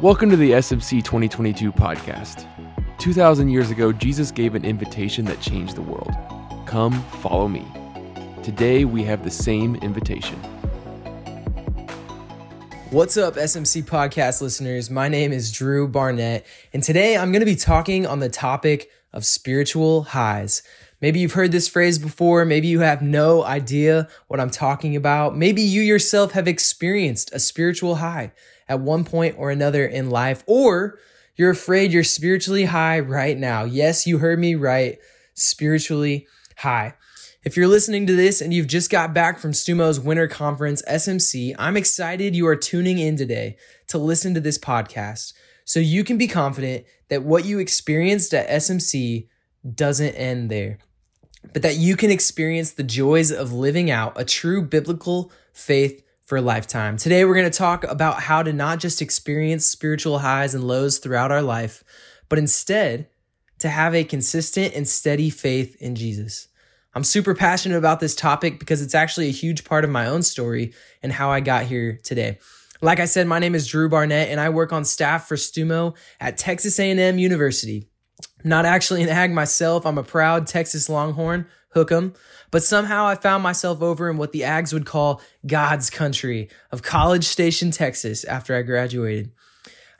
Welcome to the SMC 2022 podcast. 2,000 years ago, Jesus gave an invitation that changed the world Come, follow me. Today, we have the same invitation. What's up, SMC podcast listeners? My name is Drew Barnett, and today I'm going to be talking on the topic of spiritual highs. Maybe you've heard this phrase before. Maybe you have no idea what I'm talking about. Maybe you yourself have experienced a spiritual high at one point or another in life, or you're afraid you're spiritually high right now. Yes, you heard me right. Spiritually high. If you're listening to this and you've just got back from Stumo's winter conference, SMC, I'm excited you are tuning in today to listen to this podcast so you can be confident that what you experienced at SMC doesn't end there, but that you can experience the joys of living out a true biblical faith for a lifetime. Today, we're going to talk about how to not just experience spiritual highs and lows throughout our life, but instead to have a consistent and steady faith in Jesus. I'm super passionate about this topic because it's actually a huge part of my own story and how I got here today. Like I said, my name is Drew Barnett and I work on staff for Stumo at Texas A&M University. not actually an ag myself. I'm a proud Texas Longhorn, hook 'em. But somehow I found myself over in what the Ags would call God's country of College Station, Texas after I graduated.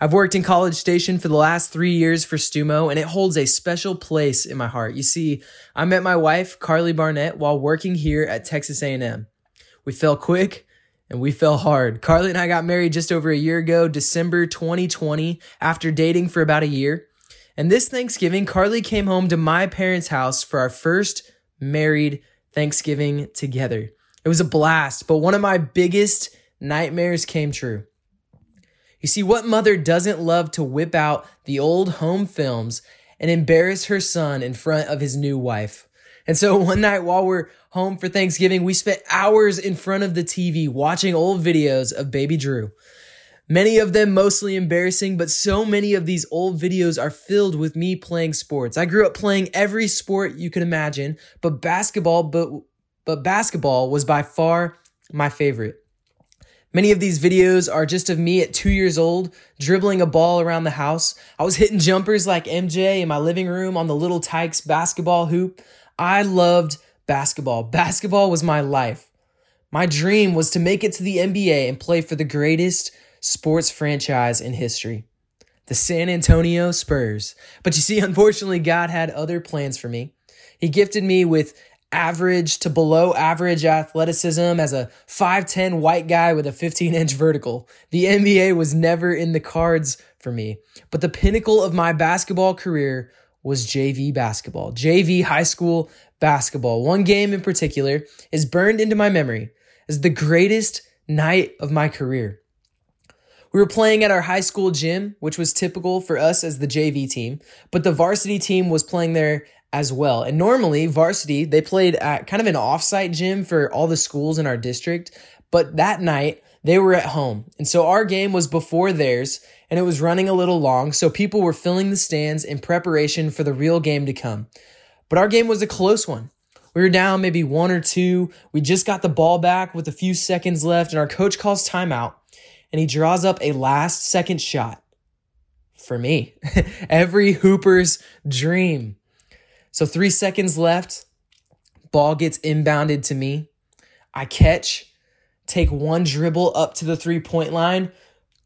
I've worked in College Station for the last three years for Stumo, and it holds a special place in my heart. You see, I met my wife, Carly Barnett, while working here at Texas A&M. We fell quick and we fell hard. Carly and I got married just over a year ago, December 2020, after dating for about a year. And this Thanksgiving, Carly came home to my parents' house for our first married Thanksgiving together. It was a blast, but one of my biggest nightmares came true. You see, what mother doesn't love to whip out the old home films and embarrass her son in front of his new wife? And so one night while we're home for Thanksgiving, we spent hours in front of the TV watching old videos of baby Drew. Many of them mostly embarrassing, but so many of these old videos are filled with me playing sports. I grew up playing every sport you can imagine, but basketball, but, but basketball was by far my favorite. Many of these videos are just of me at two years old, dribbling a ball around the house. I was hitting jumpers like MJ in my living room on the Little Tikes basketball hoop. I loved basketball. Basketball was my life. My dream was to make it to the NBA and play for the greatest sports franchise in history, the San Antonio Spurs. But you see, unfortunately, God had other plans for me. He gifted me with average to below average athleticism as a 5'10 white guy with a 15 inch vertical. The NBA was never in the cards for me, but the pinnacle of my basketball career was JV basketball, JV high school basketball. One game in particular is burned into my memory as the greatest night of my career. We were playing at our high school gym, which was typical for us as the JV team, but the varsity team was playing there as well. And normally, varsity, they played at kind of an offsite gym for all the schools in our district, but that night, they were at home. And so our game was before theirs and it was running a little long. So people were filling the stands in preparation for the real game to come. But our game was a close one. We were down maybe one or two. We just got the ball back with a few seconds left and our coach calls timeout and he draws up a last second shot for me. Every Hooper's dream. So three seconds left. Ball gets inbounded to me. I catch, take one dribble up to the three point line,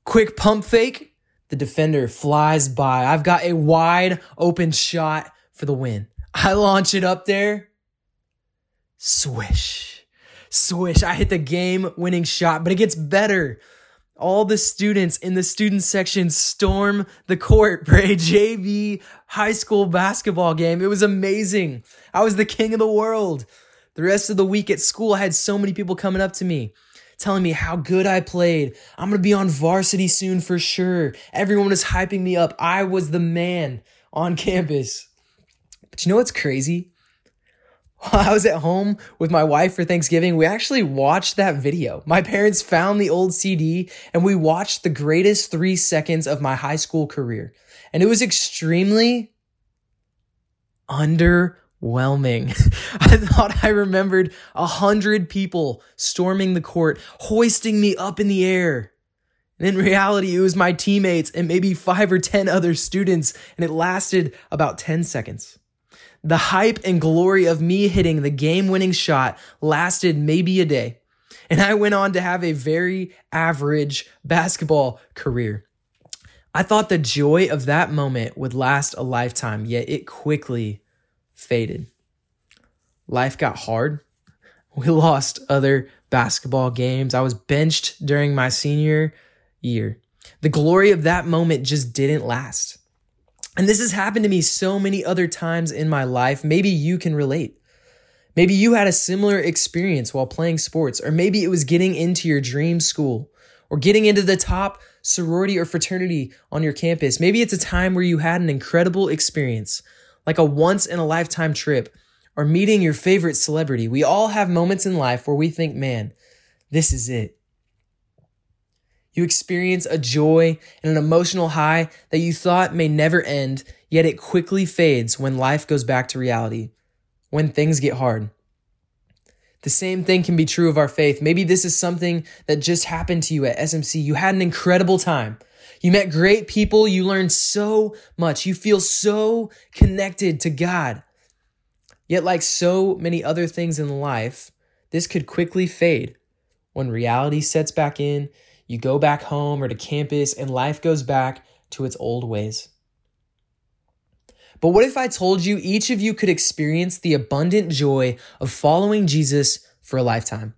quick pump fake. The defender flies by. I've got a wide open shot for the win. I launch it up there. Swish, swish. I hit the game winning shot, but it gets better all the students in the student section storm the court for a JV high school basketball game. It was amazing. I was the king of the world. The rest of the week at school, I had so many people coming up to me telling me how good I played. I'm going to be on varsity soon for sure. Everyone was hyping me up. I was the man on campus. But you know what's crazy? While I was at home with my wife for Thanksgiving, we actually watched that video. My parents found the old CD and we watched the greatest three seconds of my high school career. And it was extremely underwhelming. I thought I remembered a hundred people storming the court, hoisting me up in the air. And in reality, it was my teammates and maybe five or 10 other students, and it lasted about 10 seconds. The hype and glory of me hitting the game winning shot lasted maybe a day. And I went on to have a very average basketball career. I thought the joy of that moment would last a lifetime, yet it quickly faded. Life got hard. We lost other basketball games. I was benched during my senior year. The glory of that moment just didn't last. And this has happened to me so many other times in my life. Maybe you can relate. Maybe you had a similar experience while playing sports, or maybe it was getting into your dream school or getting into the top sorority or fraternity on your campus. Maybe it's a time where you had an incredible experience, like a once in a lifetime trip or meeting your favorite celebrity. We all have moments in life where we think, man, this is it. You experience a joy and an emotional high that you thought may never end, yet it quickly fades when life goes back to reality, when things get hard. The same thing can be true of our faith. Maybe this is something that just happened to you at SMC. You had an incredible time. You met great people. You learned so much. You feel so connected to God. Yet, like so many other things in life, this could quickly fade when reality sets back in you go back home or to campus and life goes back to its old ways. But what if I told you each of you could experience the abundant joy of following Jesus for a lifetime?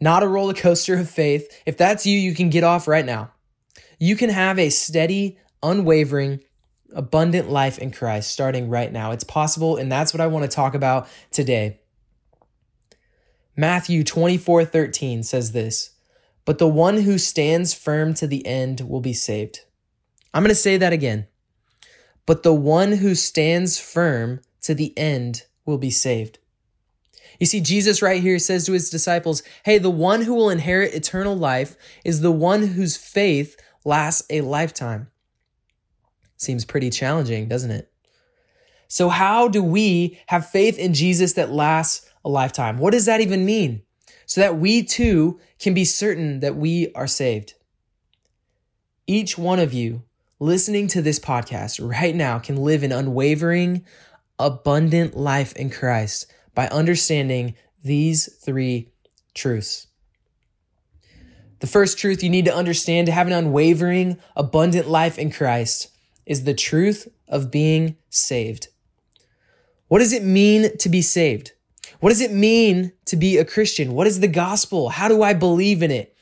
Not a roller coaster of faith. If that's you, you can get off right now. You can have a steady, unwavering, abundant life in Christ starting right now. It's possible, and that's what I want to talk about today. Matthew 24 13 says this but the one who stands firm to the end will be saved. I'm going to say that again. But the one who stands firm to the end will be saved. You see, Jesus right here says to his disciples, Hey, the one who will inherit eternal life is the one whose faith lasts a lifetime. Seems pretty challenging, doesn't it? So, how do we have faith in Jesus that lasts a lifetime? What does that even mean? So that we too can be certain that we are saved. Each one of you listening to this podcast right now can live an unwavering, abundant life in Christ by understanding these three truths. The first truth you need to understand to have an unwavering, abundant life in Christ is the truth of being saved. What does it mean to be saved? What does it mean to be a Christian? What is the gospel? How do I believe in it?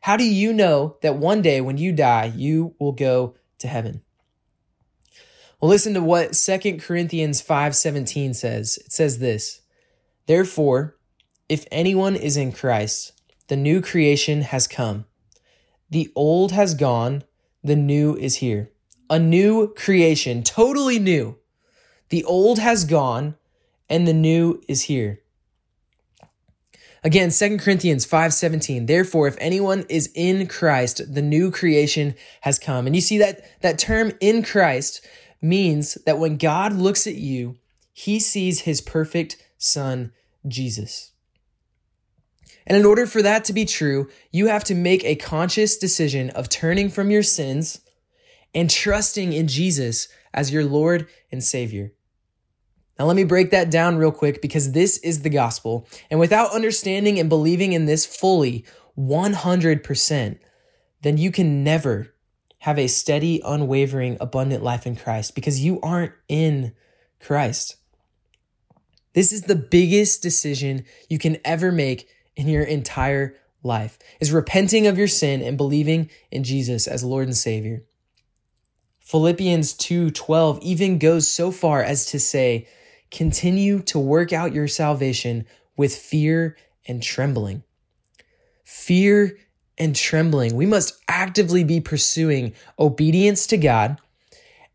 How do you know that one day when you die, you will go to heaven? Well, listen to what 2 Corinthians 5:17 says. It says this: Therefore, if anyone is in Christ, the new creation has come. The old has gone, the new is here. A new creation, totally new. The old has gone, and the new is here. Again, 2 Corinthians 5:17. Therefore, if anyone is in Christ, the new creation has come. And you see that that term in Christ means that when God looks at you, he sees his perfect son, Jesus. And in order for that to be true, you have to make a conscious decision of turning from your sins and trusting in Jesus as your Lord and Savior. Now, let me break that down real quick because this is the gospel. And without understanding and believing in this fully, 100%, then you can never have a steady, unwavering, abundant life in Christ because you aren't in Christ. This is the biggest decision you can ever make in your entire life is repenting of your sin and believing in Jesus as Lord and Savior. Philippians 2:12 even goes so far as to say Continue to work out your salvation with fear and trembling. Fear and trembling. We must actively be pursuing obedience to God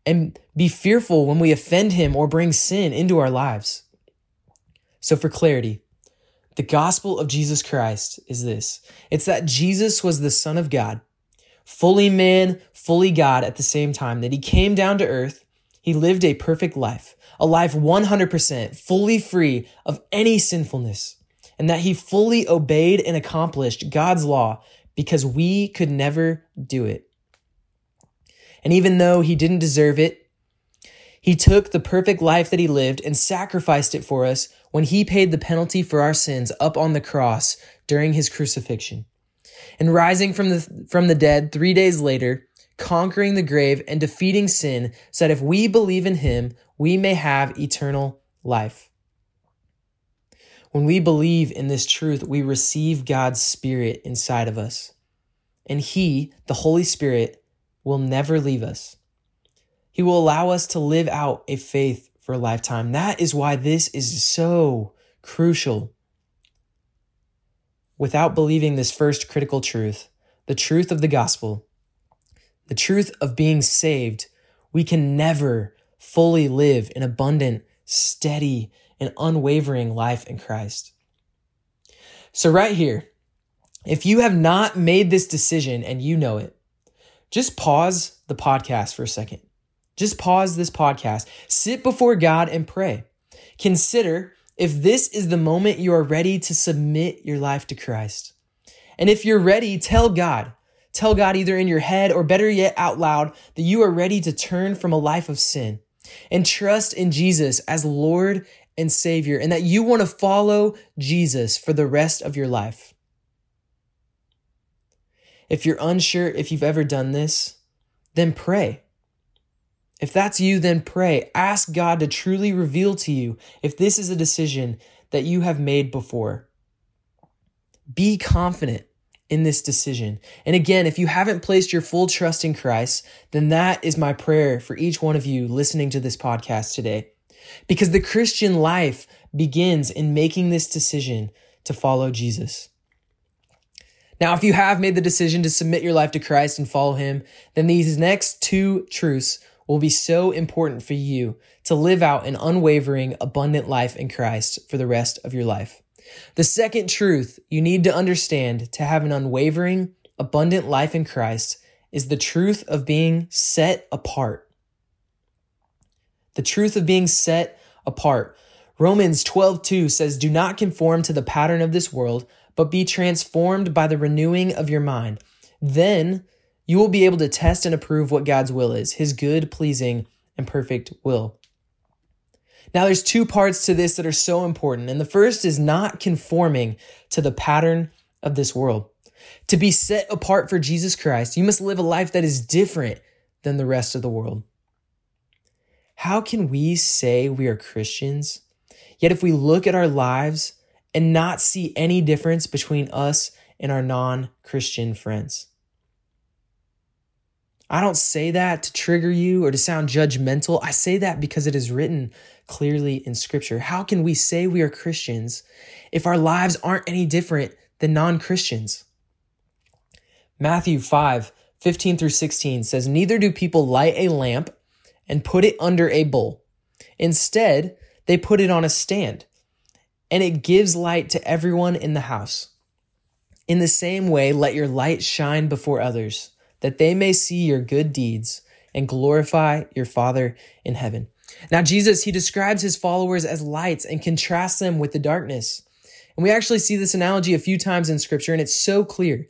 and be fearful when we offend Him or bring sin into our lives. So, for clarity, the gospel of Jesus Christ is this it's that Jesus was the Son of God, fully man, fully God at the same time, that He came down to earth, He lived a perfect life a life 100% fully free of any sinfulness, and that he fully obeyed and accomplished God's law, because we could never do it. And even though he didn't deserve it, he took the perfect life that he lived and sacrificed it for us when he paid the penalty for our sins up on the cross during his crucifixion. And rising from the, from the dead three days later, conquering the grave and defeating sin, that if we believe in him, we may have eternal life. When we believe in this truth, we receive God's Spirit inside of us. And He, the Holy Spirit, will never leave us. He will allow us to live out a faith for a lifetime. That is why this is so crucial. Without believing this first critical truth, the truth of the gospel, the truth of being saved, we can never fully live an abundant, steady, and unwavering life in Christ. So, right here, if you have not made this decision and you know it, just pause the podcast for a second. Just pause this podcast, sit before God and pray. Consider if this is the moment you are ready to submit your life to Christ. And if you're ready, tell God. Tell God either in your head or better yet out loud that you are ready to turn from a life of sin and trust in Jesus as Lord and Savior, and that you want to follow Jesus for the rest of your life. If you're unsure if you've ever done this, then pray. If that's you, then pray. Ask God to truly reveal to you if this is a decision that you have made before. Be confident in this decision. And again, if you haven't placed your full trust in Christ, then that is my prayer for each one of you listening to this podcast today. Because the Christian life begins in making this decision to follow Jesus. Now, if you have made the decision to submit your life to Christ and follow him, then these next two truths will be so important for you to live out an unwavering, abundant life in Christ for the rest of your life. The second truth you need to understand to have an unwavering, abundant life in Christ is the truth of being set apart the truth of being set apart. Romans 12:2 says, "Do not conform to the pattern of this world, but be transformed by the renewing of your mind. Then you will be able to test and approve what God's will is, his good, pleasing, and perfect will." Now there's two parts to this that are so important. And the first is not conforming to the pattern of this world. To be set apart for Jesus Christ, you must live a life that is different than the rest of the world. How can we say we are Christians, yet if we look at our lives and not see any difference between us and our non Christian friends? I don't say that to trigger you or to sound judgmental. I say that because it is written clearly in Scripture. How can we say we are Christians if our lives aren't any different than non Christians? Matthew 5 15 through 16 says, Neither do people light a lamp and put it under a bowl. Instead, they put it on a stand, and it gives light to everyone in the house. In the same way, let your light shine before others, that they may see your good deeds and glorify your Father in heaven. Now, Jesus, he describes his followers as lights and contrasts them with the darkness. And we actually see this analogy a few times in scripture, and it's so clear.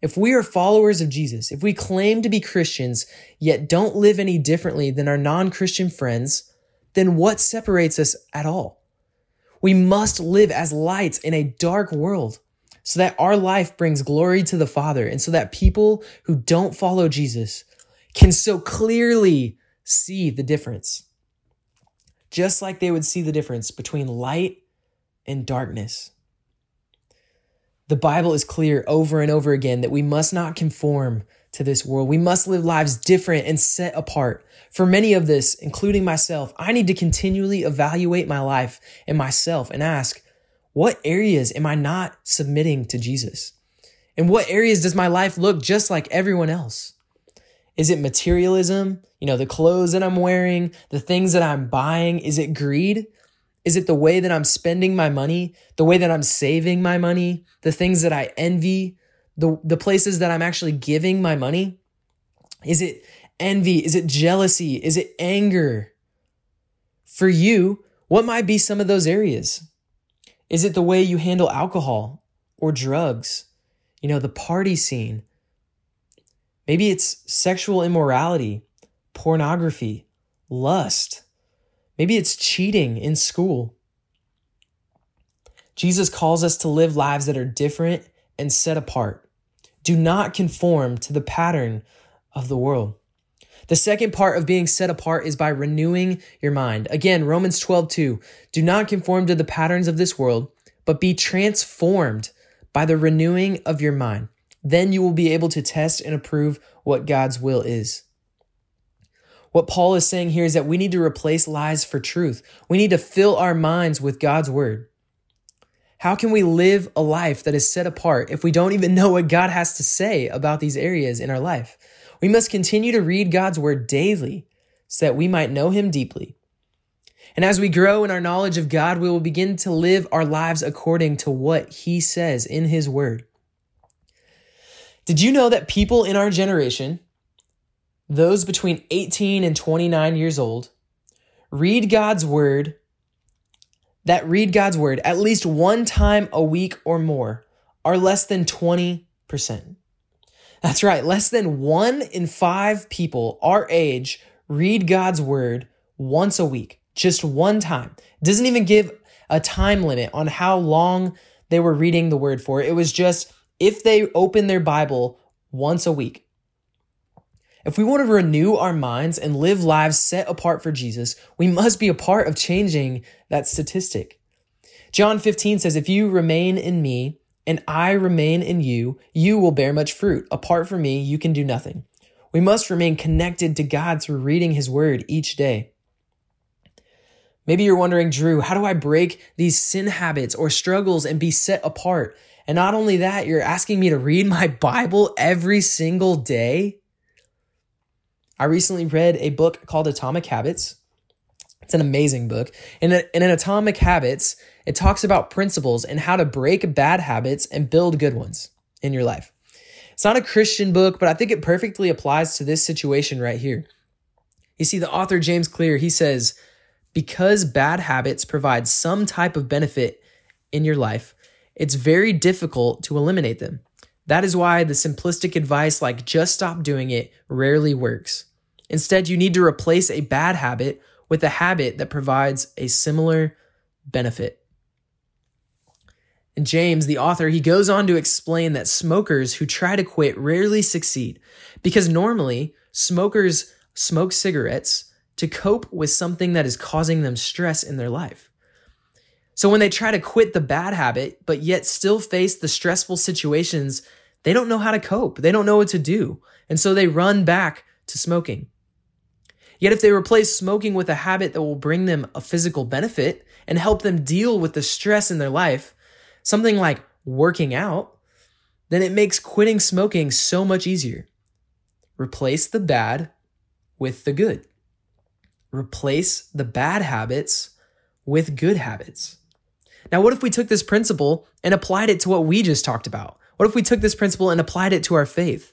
If we are followers of Jesus, if we claim to be Christians, yet don't live any differently than our non Christian friends, then what separates us at all? We must live as lights in a dark world so that our life brings glory to the Father and so that people who don't follow Jesus can so clearly see the difference. Just like they would see the difference between light and darkness. The Bible is clear over and over again that we must not conform to this world. We must live lives different and set apart. For many of this, including myself, I need to continually evaluate my life and myself and ask, what areas am I not submitting to Jesus? In what areas does my life look just like everyone else? Is it materialism? You know, the clothes that I'm wearing, the things that I'm buying? Is it greed? Is it the way that I'm spending my money, the way that I'm saving my money, the things that I envy, the, the places that I'm actually giving my money? Is it envy? Is it jealousy? Is it anger? For you, what might be some of those areas? Is it the way you handle alcohol or drugs? you know, the party scene. Maybe it's sexual immorality, pornography, lust. Maybe it's cheating in school. Jesus calls us to live lives that are different and set apart. Do not conform to the pattern of the world. The second part of being set apart is by renewing your mind. Again, Romans 12, 2. Do not conform to the patterns of this world, but be transformed by the renewing of your mind. Then you will be able to test and approve what God's will is. What Paul is saying here is that we need to replace lies for truth. We need to fill our minds with God's word. How can we live a life that is set apart if we don't even know what God has to say about these areas in our life? We must continue to read God's word daily so that we might know him deeply. And as we grow in our knowledge of God, we will begin to live our lives according to what he says in his word. Did you know that people in our generation, those between 18 and 29 years old, read God's word, that read God's word at least one time a week or more, are less than 20%. That's right, less than one in five people our age read God's word once a week, just one time. It doesn't even give a time limit on how long they were reading the word for. It was just if they open their Bible once a week. If we want to renew our minds and live lives set apart for Jesus, we must be a part of changing that statistic. John 15 says, If you remain in me and I remain in you, you will bear much fruit. Apart from me, you can do nothing. We must remain connected to God through reading his word each day. Maybe you're wondering, Drew, how do I break these sin habits or struggles and be set apart? And not only that, you're asking me to read my Bible every single day. I recently read a book called Atomic Habits. It's an amazing book. And in, Atomic Habits, it talks about principles and how to break bad habits and build good ones in your life. It's not a Christian book, but I think it perfectly applies to this situation right here. You see, the author James Clear, he says, because bad habits provide some type of benefit in your life, it's very difficult to eliminate them. That is why the simplistic advice like just stop doing it rarely works. Instead, you need to replace a bad habit with a habit that provides a similar benefit. James, the author, he goes on to explain that smokers who try to quit rarely succeed because normally smokers smoke cigarettes to cope with something that is causing them stress in their life. So when they try to quit the bad habit, but yet still face the stressful situations, they don't know how to cope. They don't know what to do. And so they run back to smoking. Yet if they replace smoking with a habit that will bring them a physical benefit and help them deal with the stress in their life, something like working out, then it makes quitting smoking so much easier. Replace the bad with the good. Replace the bad habits with good habits. Now, what if we took this principle and applied it to what we just talked about? What if we took this principle and applied it to our faith?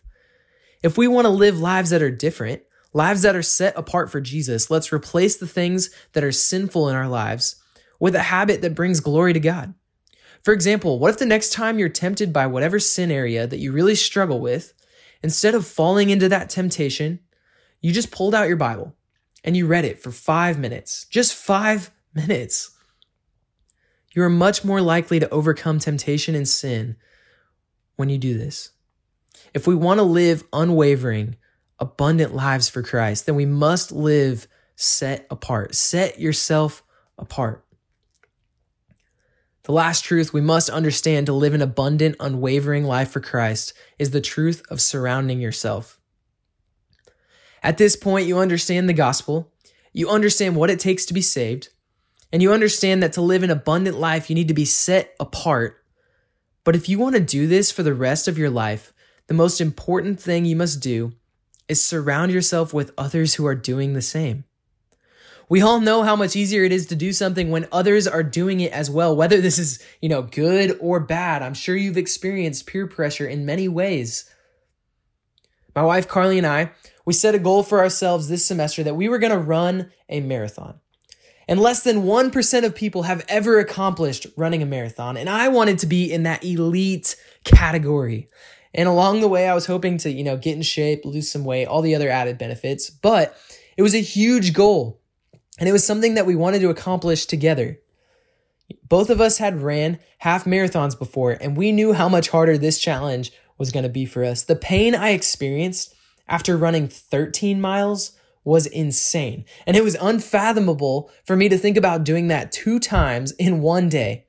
If we want to live lives that are different, lives that are set apart for Jesus, let's replace the things that are sinful in our lives with a habit that brings glory to God. For example, what if the next time you're tempted by whatever sin area that you really struggle with, instead of falling into that temptation, you just pulled out your Bible and you read it for five minutes, just five minutes? You are much more likely to overcome temptation and sin when you do this. If we want to live unwavering, abundant lives for Christ, then we must live set apart. Set yourself apart. The last truth we must understand to live an abundant, unwavering life for Christ is the truth of surrounding yourself. At this point, you understand the gospel, you understand what it takes to be saved, and you understand that to live an abundant life, you need to be set apart. But if you want to do this for the rest of your life, the most important thing you must do is surround yourself with others who are doing the same. We all know how much easier it is to do something when others are doing it as well, whether this is, you know, good or bad. I'm sure you've experienced peer pressure in many ways. My wife Carly and I, we set a goal for ourselves this semester that we were going to run a marathon. And less than 1% of people have ever accomplished running a marathon. And I wanted to be in that elite category. And along the way, I was hoping to, you know, get in shape, lose some weight, all the other added benefits. But it was a huge goal. And it was something that we wanted to accomplish together. Both of us had ran half marathons before, and we knew how much harder this challenge was going to be for us. The pain I experienced after running 13 miles was insane. And it was unfathomable for me to think about doing that two times in one day.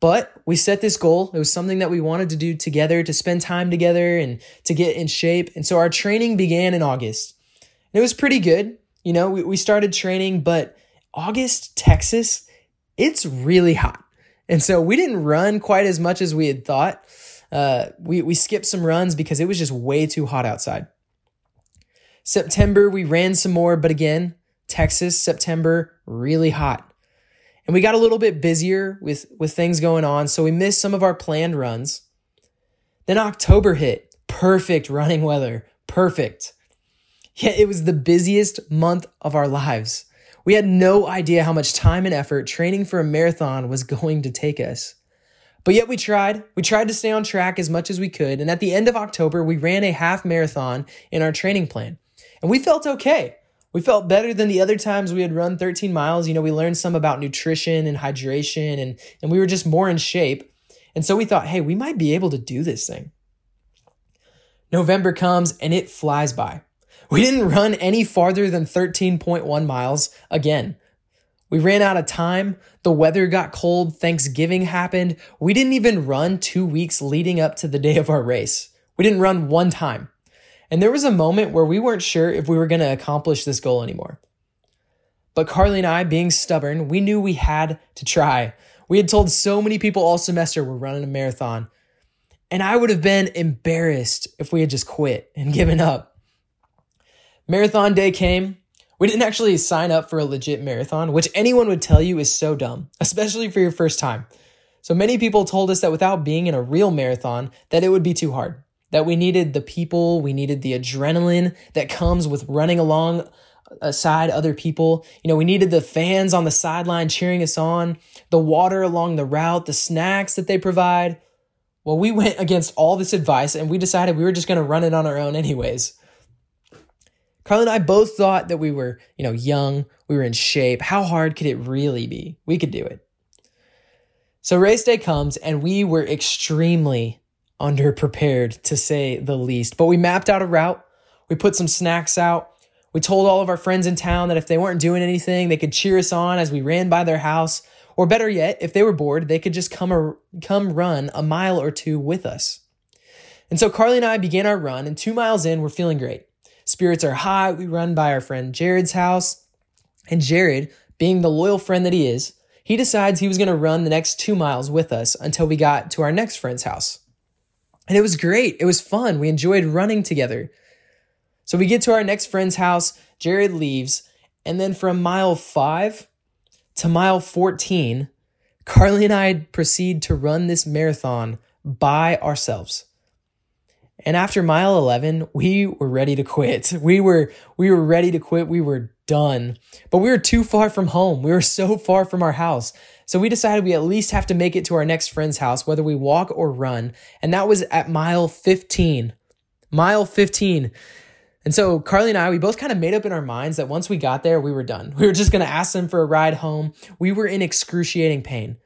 But we set this goal. It was something that we wanted to do together, to spend time together and to get in shape. And so our training began in August. And it was pretty good. You know, we, we started training, but August, Texas, it's really hot. And so we didn't run quite as much as we had thought. Uh, we, we skipped some runs because it was just way too hot outside. September, we ran some more, but again, Texas, September, really hot. And we got a little bit busier with, with things going on, so we missed some of our planned runs. Then October hit. Perfect running weather. Perfect. Yeah, it was the busiest month of our lives. We had no idea how much time and effort training for a marathon was going to take us. But yet we tried. We tried to stay on track as much as we could. And at the end of October, we ran a half marathon in our training plan. And we felt okay. We felt better than the other times we had run 13 miles. You know, we learned some about nutrition and hydration, and, and we were just more in shape. And so we thought, hey, we might be able to do this thing. November comes and it flies by. We didn't run any farther than 13.1 miles again. We ran out of time. The weather got cold. Thanksgiving happened. We didn't even run two weeks leading up to the day of our race. We didn't run one time. And there was a moment where we weren't sure if we were going to accomplish this goal anymore. But Carly and I, being stubborn, we knew we had to try. We had told so many people all semester we're running a marathon. And I would have been embarrassed if we had just quit and given up. Marathon day came. We didn't actually sign up for a legit marathon, which anyone would tell you is so dumb, especially for your first time. So many people told us that without being in a real marathon, that it would be too hard that we needed the people, we needed the adrenaline that comes with running along aside other people. You know, we needed the fans on the sideline cheering us on, the water along the route, the snacks that they provide. Well, we went against all this advice and we decided we were just going to run it on our own anyways. Carly and I both thought that we were, you know, young, we were in shape. How hard could it really be? We could do it. So race day comes and we were extremely underprepared to say the least. But we mapped out a route. We put some snacks out. We told all of our friends in town that if they weren't doing anything, they could cheer us on as we ran by their house. Or better yet, if they were bored, they could just come or, come run a mile or two with us. And so Carly and I began our run, and two miles in, we're feeling great. Spirits are high. We run by our friend Jared's house. And Jared, being the loyal friend that he is, he decides he was going to run the next two miles with us until we got to our next friend's house. And it was great. It was fun. We enjoyed running together. So we get to our next friend's house. Jared leaves. And then from mile five to mile 14, Carly and I proceed to run this marathon by ourselves. And after mile 11, we were ready to quit. We were, we were ready to quit. We were done. But we were too far from home. We were so far from our house. So we decided we at least have to make it to our next friend's house, whether we walk or run. And that was at mile 15. Mile 15. And so Carly and I, we both kind of made up in our minds that once we got there, we were done. We were just going to ask them for a ride home. We were in excruciating pain,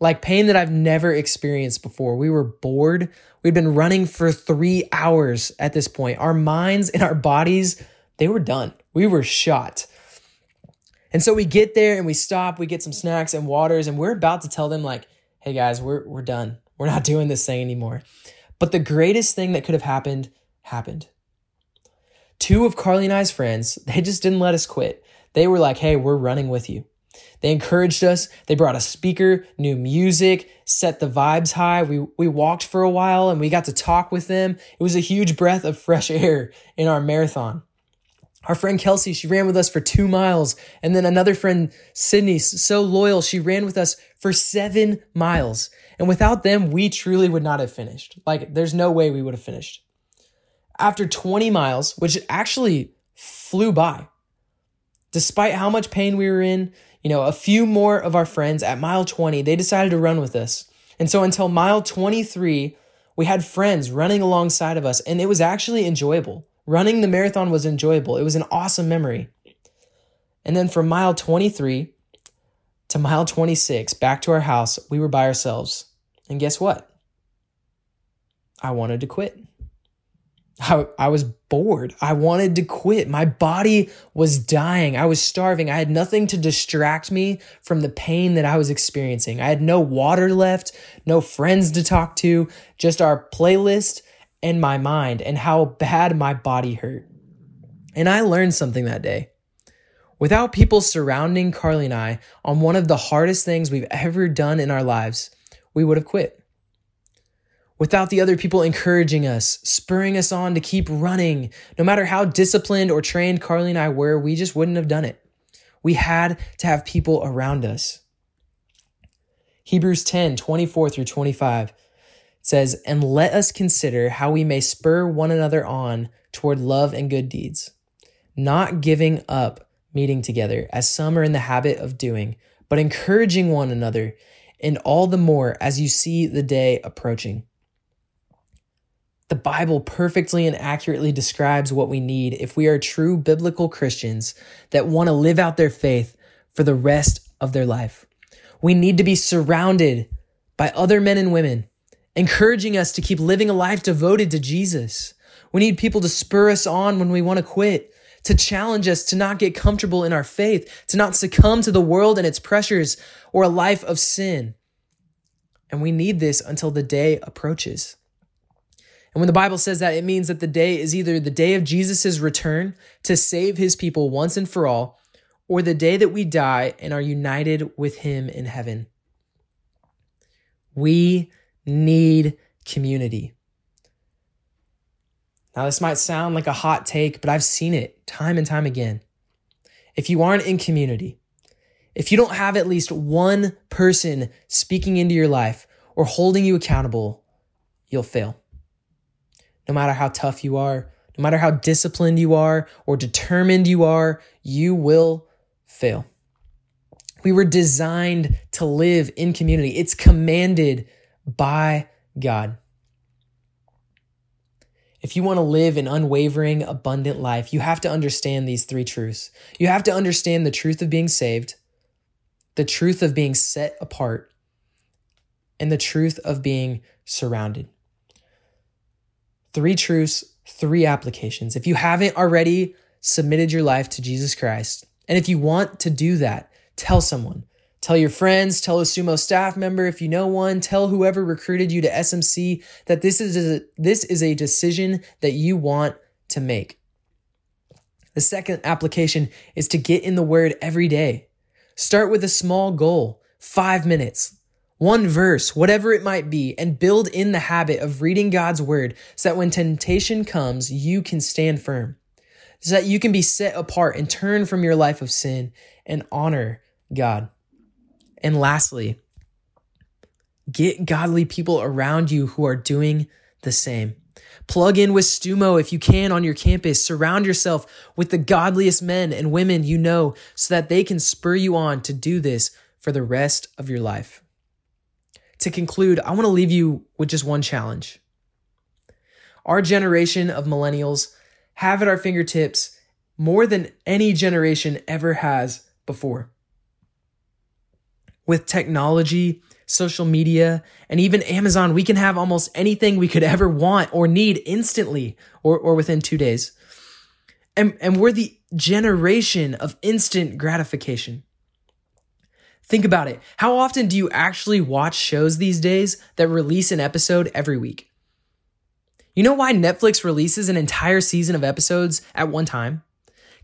like pain that I've never experienced before. We were bored. We'd been running for three hours at this point. Our minds and our bodies, they were done. We were shot. And so we get there and we stop, we get some snacks and waters, and we're about to tell them, like, hey guys, we're, we're done. We're not doing this thing anymore. But the greatest thing that could have happened happened. Two of Carly and I's friends, they just didn't let us quit. They were like, hey, we're running with you. They encouraged us. They brought a speaker, new music, set the vibes high. We, we walked for a while and we got to talk with them. It was a huge breath of fresh air in our marathon. Our friend Kelsey, she ran with us for two miles. And then another friend, Sydney, so loyal, she ran with us for seven miles. And without them, we truly would not have finished. Like, there's no way we would have finished. After 20 miles, which actually flew by, Despite how much pain we were in, you know, a few more of our friends at mile 20, they decided to run with us. And so until mile 23, we had friends running alongside of us, and it was actually enjoyable. Running the marathon was enjoyable. It was an awesome memory. And then from mile 23 to mile 26, back to our house, we were by ourselves. And guess what? I wanted to quit. I, I was bored. I wanted to quit. My body was dying. I was starving. I had nothing to distract me from the pain that I was experiencing. I had no water left, no friends to talk to, just our playlist and my mind and how bad my body hurt. And I learned something that day. Without people surrounding Carly and I on one of the hardest things we've ever done in our lives, we would have quit without the other people encouraging us, spurring us on to keep running. No matter how disciplined or trained Carly and I were, we just wouldn't have done it. We had to have people around us. Hebrews 10 24 through 25 says, And let us consider how we may spur one another on toward love and good deeds, not giving up meeting together, as some are in the habit of doing, but encouraging one another, and all the more as you see the day approaching. The Bible perfectly and accurately describes what we need if we are true biblical Christians that want to live out their faith for the rest of their life. We need to be surrounded by other men and women, encouraging us to keep living a life devoted to Jesus. We need people to spur us on when we want to quit, to challenge us to not get comfortable in our faith, to not succumb to the world and its pressures or a life of sin. And we need this until the day approaches. And when the Bible says that, it means that the day is either the day of Jesus' return to save his people once and for all, or the day that we die and are united with him in heaven. We need community. Now, this might sound like a hot take, but I've seen it time and time again. If you aren't in community, if you don't have at least one person speaking into your life or holding you accountable, you'll fail no matter how tough you are, no matter how disciplined you are or determined you are, you will fail. We were designed to live in community. It's commanded by God. If you want to live an unwavering, abundant life, you have to understand these three truths. You have to understand the truth of being saved, the truth of being set apart, and the truth of being surrounded three truths, three applications. If you haven't already submitted your life to Jesus Christ, and if you want to do that, tell someone. Tell your friends, tell a Stumo staff member if you know one, tell whoever recruited you to SMC that this is a, this is a decision that you want to make. The second application is to get in the word every day. Start with a small goal, 5 minutes one verse, whatever it might be, and build in the habit of reading God's word so that when temptation comes, you can stand firm, so that you can be set apart and turn from your life of sin and honor God. And lastly, get godly people around you who are doing the same. Plug in with Stumo if you can on your campus. Surround yourself with the godliest men and women you know so that they can spur you on to do this for the rest of your life to conclude, I want to leave you with just one challenge. Our generation of millennials have at our fingertips more than any generation ever has before. With technology, social media, and even Amazon, we can have almost anything we could ever want or need instantly or, or within two days. And, and we're the generation of instant gratification. Think about it. How often do you actually watch shows these days that release an episode every week? You know why Netflix releases an entire season of episodes at one time?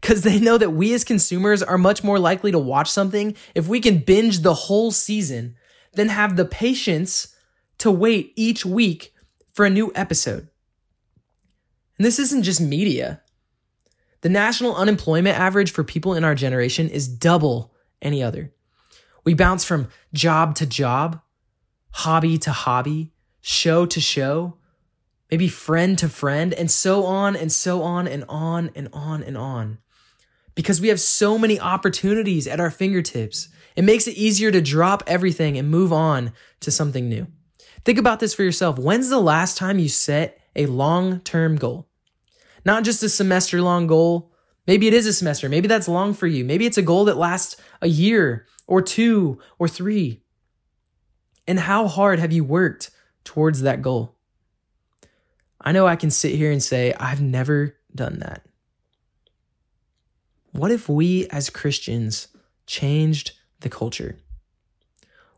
Because they know that we as consumers are much more likely to watch something if we can binge the whole season than have the patience to wait each week for a new episode. And this isn't just media. The national unemployment average for people in our generation is double any other. We bounce from job to job, hobby to hobby, show to show, maybe friend to friend, and so on and so on and on and on and on. because we have so many opportunities at our fingertips. It makes it easier to drop everything and move on to something new. Think about this for yourself. When's the last time you set a long term goal? Not just a semester long goal. Maybe it is a semester. Maybe that's long for you. Maybe it's a goal that lasts a year or two or three. And how hard have you worked towards that goal? I know I can sit here and say, I've never done that. What if we as Christians changed the culture?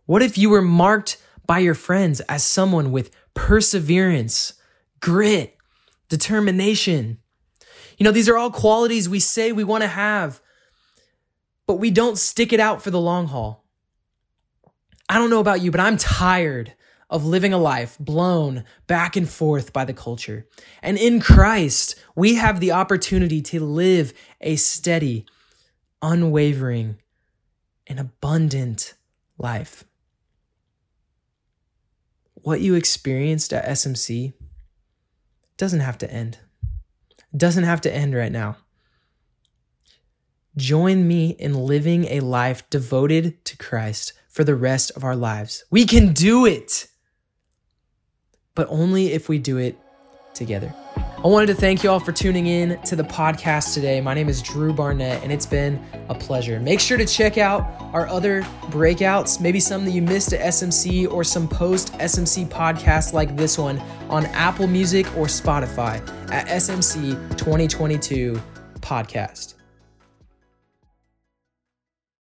What if you were marked by your friends as someone with perseverance, grit, determination? You know, these are all qualities we say we want to have, but we don't stick it out for the long haul. I don't know about you, but I'm tired of living a life blown back and forth by the culture. And in Christ, we have the opportunity to live a steady, unwavering, and abundant life. What you experienced at SMC doesn't have to end. Doesn't have to end right now. Join me in living a life devoted to Christ for the rest of our lives. We can do it, but only if we do it together. I wanted to thank you all for tuning in to the podcast today. My name is Drew Barnett, and it's been a pleasure. Make sure to check out our other breakouts, maybe some that you missed at SMC or some post SMC podcasts like this one on Apple Music or Spotify at SMC 2022 Podcast.